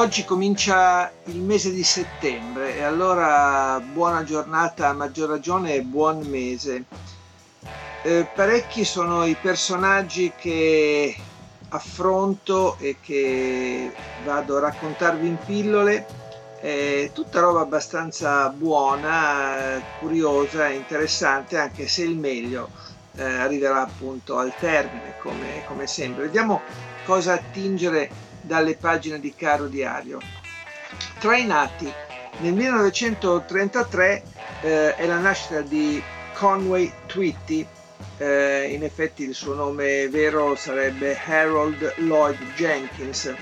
Oggi comincia il mese di settembre e allora buona giornata a maggior ragione e buon mese. Eh, parecchi sono i personaggi che affronto e che vado a raccontarvi in pillole. È tutta roba abbastanza buona, curiosa, interessante, anche se il meglio eh, arriverà appunto al termine, come, come sempre. Vediamo cosa attingere dalle pagine di Caro Diario. Tra i nati, nel 1933 eh, è la nascita di Conway Twitty, eh, in effetti il suo nome vero sarebbe Harold Lloyd Jenkins.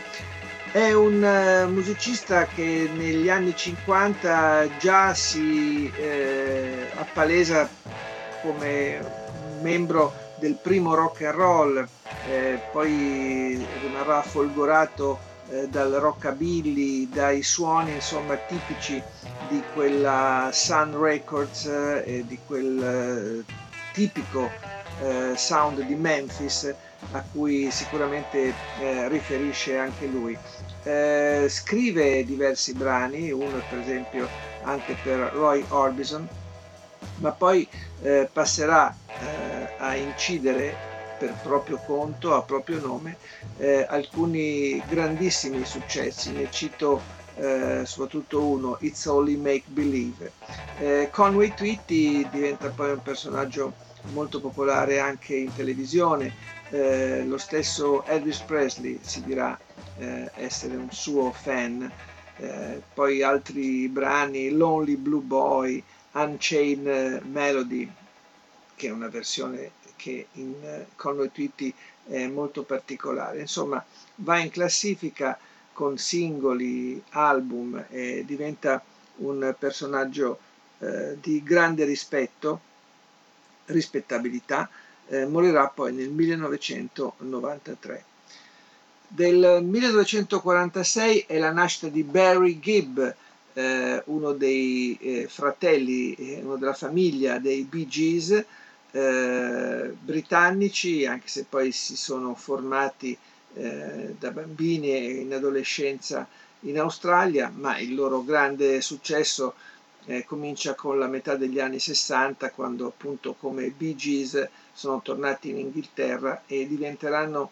È un uh, musicista che negli anni 50 già si eh, appalesa come membro del primo rock and roll, eh, poi rimarrà folgorato eh, dal rockabilly, dai suoni insomma tipici di quella Sun Records eh, e di quel eh, tipico eh, sound di Memphis a cui sicuramente eh, riferisce anche lui. scrive diversi brani, uno per esempio anche per Roy Orbison, ma poi passerà a incidere per proprio conto, a proprio nome, eh, alcuni grandissimi successi. Ne cito eh, soprattutto uno, It's Only Make Believe. Eh, Conway Twitty diventa poi un personaggio molto popolare anche in televisione. Eh, lo stesso Elvis Presley si dirà eh, essere un suo fan. Eh, poi altri brani, Lonely Blue Boy, Unchained Melody, che è una versione che in Conway Twitty è molto particolare. Insomma, va in classifica con singoli, album e diventa un personaggio eh, di grande rispetto, rispettabilità, eh, morirà poi nel 1993. Del 1946 è la nascita di Barry Gibb, eh, uno dei eh, fratelli, eh, uno della famiglia dei Bee Gees, eh, britannici, anche se poi si sono formati eh, da bambini e in adolescenza in Australia, ma il loro grande successo eh, comincia con la metà degli anni 60, quando appunto come Bee Gees sono tornati in Inghilterra e diventeranno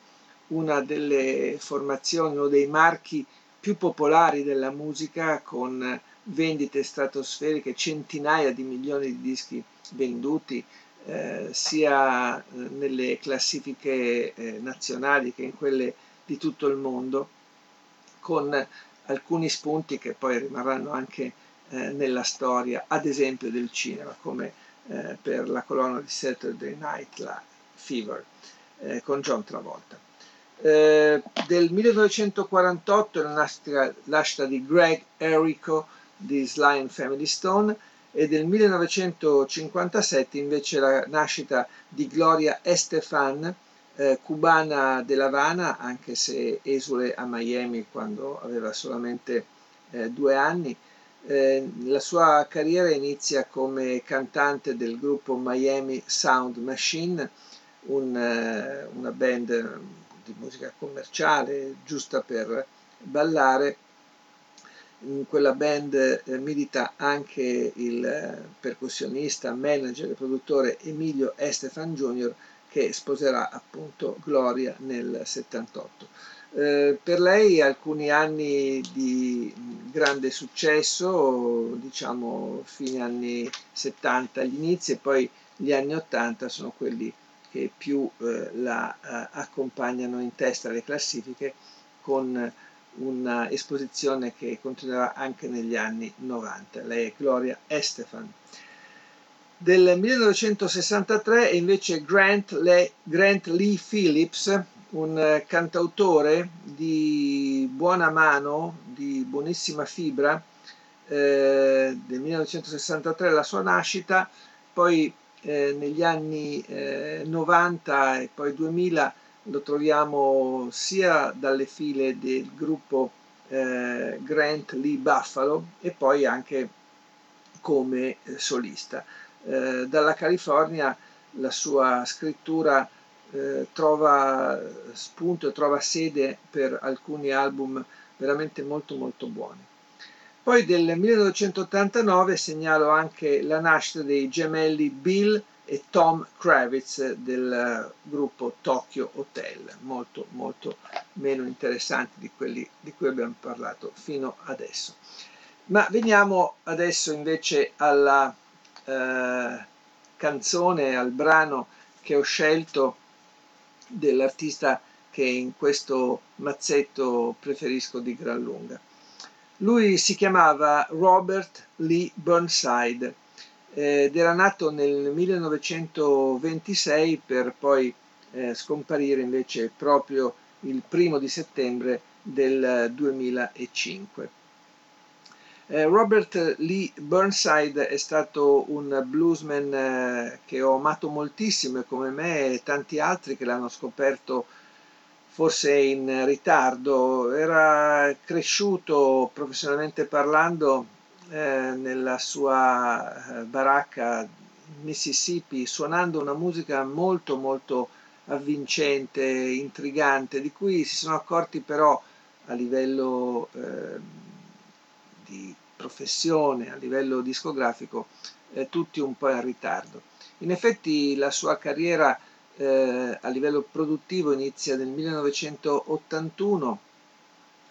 una delle formazioni, uno dei marchi più popolari della musica con vendite stratosferiche, centinaia di milioni di dischi venduti, eh, sia eh, nelle classifiche eh, nazionali che in quelle di tutto il mondo, con alcuni spunti che poi rimarranno anche eh, nella storia, ad esempio del cinema, come eh, per la colonna di Saturday Night Fever con John Travolta. del 1948 è la nascita di Greg Errico di and Family Stone, e del 1957 invece la nascita di Gloria Estefan, eh, cubana dell'Havana, anche se esule a Miami quando aveva solamente eh, due anni. Eh, la sua carriera inizia come cantante del gruppo Miami Sound Machine, un, eh, una band di musica commerciale giusta per ballare in quella band eh, milita anche il eh, percussionista, manager e produttore Emilio Estefan Jr. che sposerà appunto Gloria nel 78. Eh, per lei alcuni anni di grande successo, diciamo fine anni 70 agli inizi e poi gli anni 80 sono quelli che più la accompagnano in testa alle classifiche con un'esposizione che continuerà anche negli anni 90. Lei è Gloria Estefan. Del 1963 è invece Grant, Le, Grant Lee Phillips, un cantautore di buona mano, di buonissima fibra, eh, del 1963 la sua nascita, poi eh, negli anni 90 e poi 2000 lo troviamo sia dalle file del gruppo Grant Lee Buffalo e poi anche come solista. dalla California la sua scrittura eh, trova spunto e trova sede per alcuni album veramente molto molto buoni. Poi del 1989 segnalo anche la nascita dei gemelli Bill e Tom Kravitz del gruppo Tokyo Hotel, molto molto meno interessanti di quelli di cui abbiamo parlato fino adesso. Ma veniamo adesso invece alla eh, canzone, al brano che ho scelto dell'artista che in questo mazzetto preferisco di gran lunga. Lui si chiamava Robert Lee Burnside ed era nato nel 1926 per poi eh, scomparire invece proprio il primo di settembre del 2005. Eh, Robert Lee Burnside è stato un bluesman eh, che ho amato moltissimo e come me e tanti altri che l'hanno scoperto forse in ritardo. Era cresciuto professionalmente parlando eh, nella sua eh, baracca Mississippi suonando una musica molto molto avvincente, intrigante, di cui si sono accorti però a livello eh, di professione, a livello discografico, eh, tutti un po' in ritardo. In effetti la sua carriera eh, a livello produttivo inizia nel 1981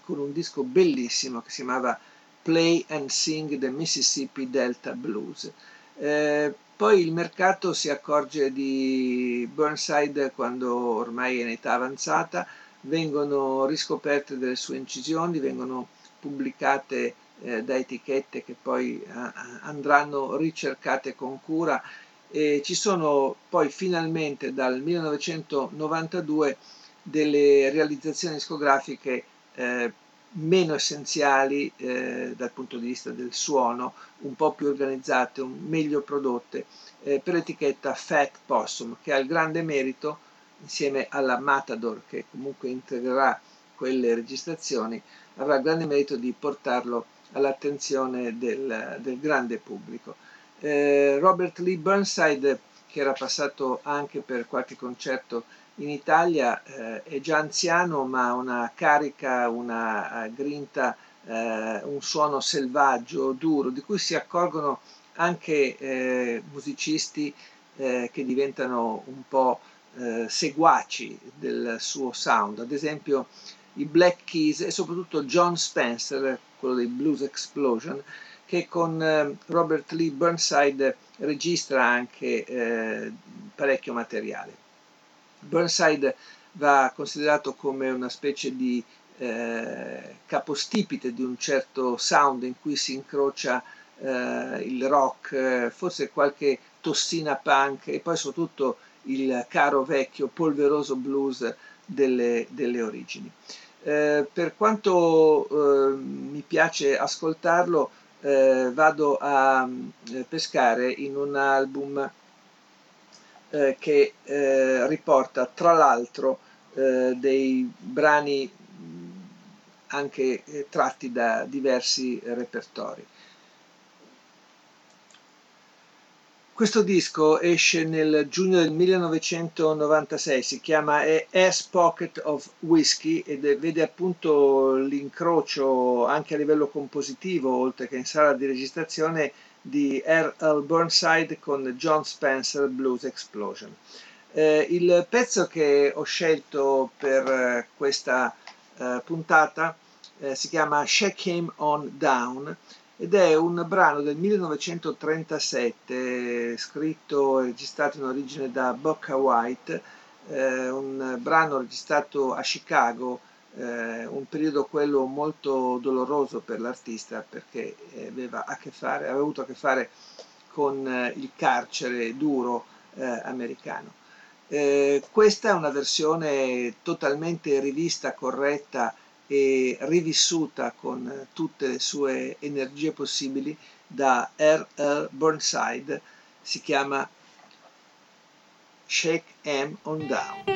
con un disco bellissimo che si chiamava Play and Sing the Mississippi Delta Blues. Eh, poi il mercato si accorge di Burnside quando ormai è in età avanzata, vengono riscoperte delle sue incisioni, vengono pubblicate eh, da etichette che poi eh, andranno ricercate con cura e ci sono poi finalmente dal 1992 delle realizzazioni discografiche eh, meno essenziali eh, dal punto di vista del suono, un po' più organizzate, meglio prodotte, eh, per l'etichetta Fat Possum, che ha il grande merito, insieme alla Matador, che comunque integrerà quelle registrazioni, avrà il grande merito di portarlo all'attenzione del, del grande pubblico. Eh, Robert Lee Burnside, che era passato anche per qualche concerto in Italia, eh, è già anziano ma ha una carica, una grinta, eh, un suono selvaggio, duro, di cui si accorgono anche eh, musicisti eh, che diventano un po' eh, seguaci del suo sound. Ad esempio i Black Keys e soprattutto John Spencer, quello dei Blues Explosion, che con eh, Robert Lee Burnside registra anche parecchio materiale. Burnside va considerato come una specie di eh, capostipite di un certo sound in cui si incrocia eh, il rock, forse qualche tossina punk e poi soprattutto il caro vecchio polveroso blues delle, delle origini. Eh, per quanto eh, mi piace ascoltarlo, eh, vado a eh, pescare in un album eh, che eh, riporta tra l'altro dei brani anche tratti da diversi repertori. Questo disco esce nel giugno del 1996, si chiama Ass Pocket of Whiskey ed vede appunto l'incrocio anche a livello compositivo, oltre che in sala di registrazione, di R.L. Burnside con John Spencer Blues Explosion. Eh, il pezzo che ho scelto per questa eh, puntata eh, si chiama Shake Him On Down ed è un brano del 1937 scritto e registrato in origine da Bocca White, eh, un brano registrato a Chicago, eh, un periodo quello molto doloroso per l'artista perché aveva, fare, aveva avuto a che fare con eh, il carcere duro eh, americano. Eh, questa è una versione totalmente rivista, corretta e rivissuta con tutte le sue energie possibili da R.L. Burnside, si chiama Shake 'em on Down.